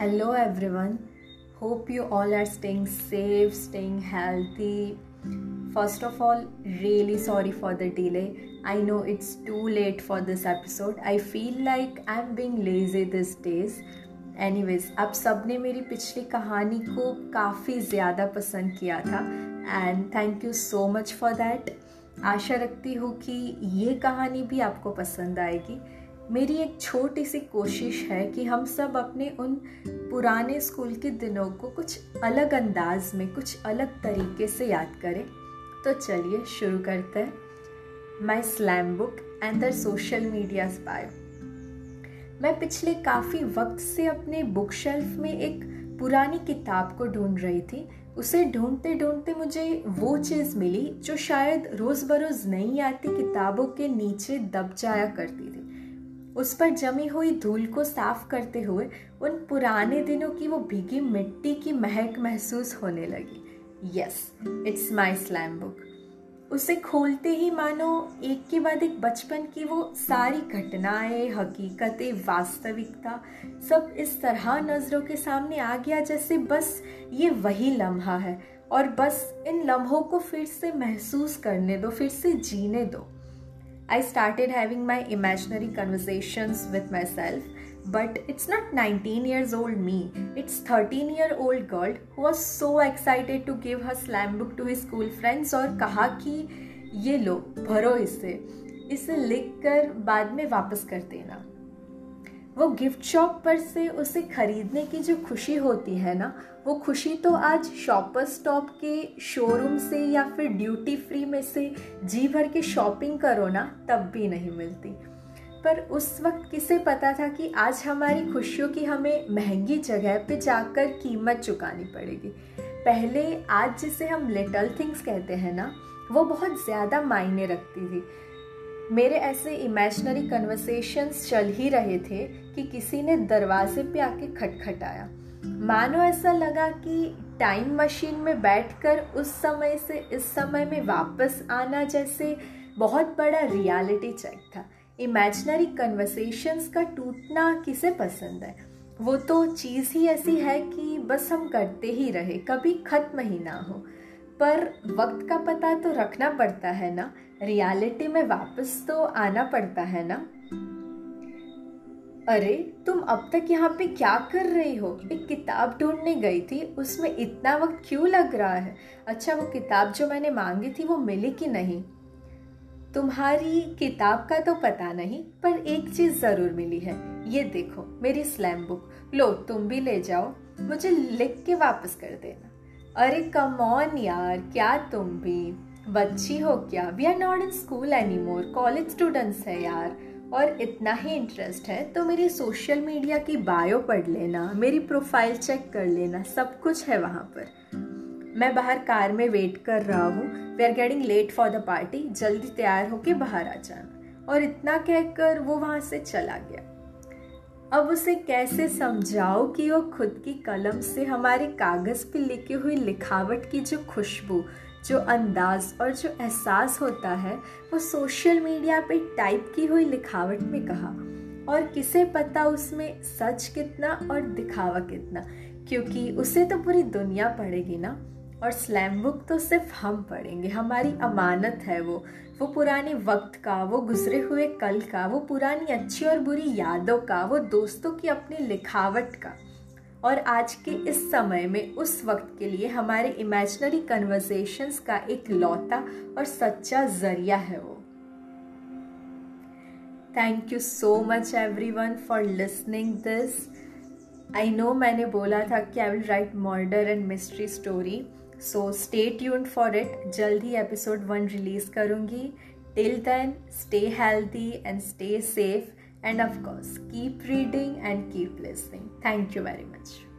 Hello everyone hope you all are staying safe staying healthy first of all really sorry for the delay I know it's too late for this episode I feel like I am being lazy this days anyways आप सबने मेरी पिछली कहानी को काफ़ी ज़्यादा पसंद किया था and thank you so much for that आशा रखती हूँ कि ये कहानी भी आपको पसंद आएगी। मेरी एक छोटी सी कोशिश है कि हम सब अपने उन पुराने स्कूल के दिनों को कुछ अलग अंदाज में, कुछ अलग तरीके से याद करें। तो चलिए शुरू करते हैं। My slam book and the social media bio मैं पिछले काफ़ी वक्त से अपने बुक शेल्फ में एक पुरानी किताब को ढूंढ रही थी। उसे ढूंढते ढूंढते मुझे वो चीज़ मिली, जो शायद रोज़ बरोज़ नहीं आती किताबों के नीचे दब जाया करती थी। उस पर जमी हुई धूल को साफ़ करते हुए उन पुराने दिनों की वो भीगी मिट्टी की महक महसूस होने लगी। Yes it's my slam book उसे खोलते ही मानो एक के बाद एक बचपन की वो सारी घटनाएँ, हकीकतें, वास्तविकता सब इस तरह नज़रों के सामने आ गया जैसे बस ये वही लम्हा है। और बस इन लम्हों को फिर से महसूस करने दो, फिर से जीने दो। I started having my imaginary conversations with myself. But it's not 19 years old me, it's 13 year old girl who was so excited to give her slam book to his school friends और कहा कि ये लो भरो इससे इसे लिख कर बाद में वापस कर देना वो गिफ्ट शॉप पर से उसे खरीदने की जो खुशी होती है ना, वो खुशी तो आज शॉपर स्टॉप के शोरूम से या फिर ड्यूटी फ्री में से जी भर के शॉपिंग करो ना, तब भी नहीं मिलती। पर उस वक्त किसे पता था कि आज हमारी खुशियों की हमें महँगी जगह पे जाकर कीमत चुकानी पड़ेगी। पहले आज जिसे हम लिटल थिंग्स कहते हैं ना, वो बहुत ज़्यादा मायने रखती थी। मेरे ऐसे इमेजनरी कन्वर्सेशंस चल ही रहे थे कि किसी ने दरवाजे पे आके खटखटाया। मानो ऐसा लगा कि टाइम मशीन में बैठकर उस समय से इस समय में वापस आना जैसे बहुत बड़ा रियलिटी चेक था। इमेजनरी कन्वर्सेशंस का टूटना किसे पसंद है? वो तो चीज़ ही ऐसी है कि बस हम करते ही रहे, कभी ख़त्म ही ना हो। पर वक्त का पता तो रखना पड़ता है ना? रियलिटी में वापस तो आना पड़ता है ना? अरे, तुम अब तक यहाँ पे क्या कर रही हो? एक किताब ढूँढने गई थी, उसमें इतना वक्त क्यों लग रहा है? अच्छा वो किताब जो मैंने मांगी थी, वो मिली कि नहीं? तुम्हारी किताब का तो पता नहीं, पर एक चीज़ ज़रूर मिली है। ये देखो, मेरी स्लैम बुक लो, तुम भी ले जाओ। मुझे लिख के वापस कर देना। अरे कम ऑन यार, क्या तुम भी? बच्ची हो क्या? We are not in school any more college students है यार। और इतना ही इंटरेस्ट है तो मेरी सोशल मीडिया की बायो पढ़ लेना, मेरी प्रोफ़ाइल चेक कर लेना, सब कुछ है वहाँ पर। मैं बाहर कार में वेट कर रहा हूँ। We are getting late for the party जल्दी तैयार होके बाहर आ जाना। और इतना कहकर वो वहाँ से चला गया। अब उसे कैसे समझाओ कि वो खुद की कलम से हमारे कागज़ पे लिखी हुई लिखावट की जो खुशबू, जो अंदाज और जो एहसास होता है, वो सोशल मीडिया पे टाइप की हुई लिखावट में कहा। और किसे पता उसमें सच कितना और दिखावा कितना? क्योंकि उसे तो पूरी दुनिया पड़ेगी ना। और स्लैम बुक तो सिर्फ़ हम पढ़ेंगे, हमारी अमानत है वो। वो पुराने वक्त का, वो गुजरे हुए कल का, वो पुरानी अच्छी और बुरी यादों का, वो दोस्तों की अपनी लिखावट का। और आज के इस समय में, उस वक्त के लिए हमारे इमेजनरी कन्वर्सेशंस का एक लौता और सच्चा ज़रिया है वो। Thank you so much everyone for listening this I know मैंने बोला था कि I will write murder and mystery story so stay tuned for it जल्द ही एपिसोड वन रिलीज़ करूँगी. Till then stay healthy and stay safe and of course keep reading and keep listening thank you very much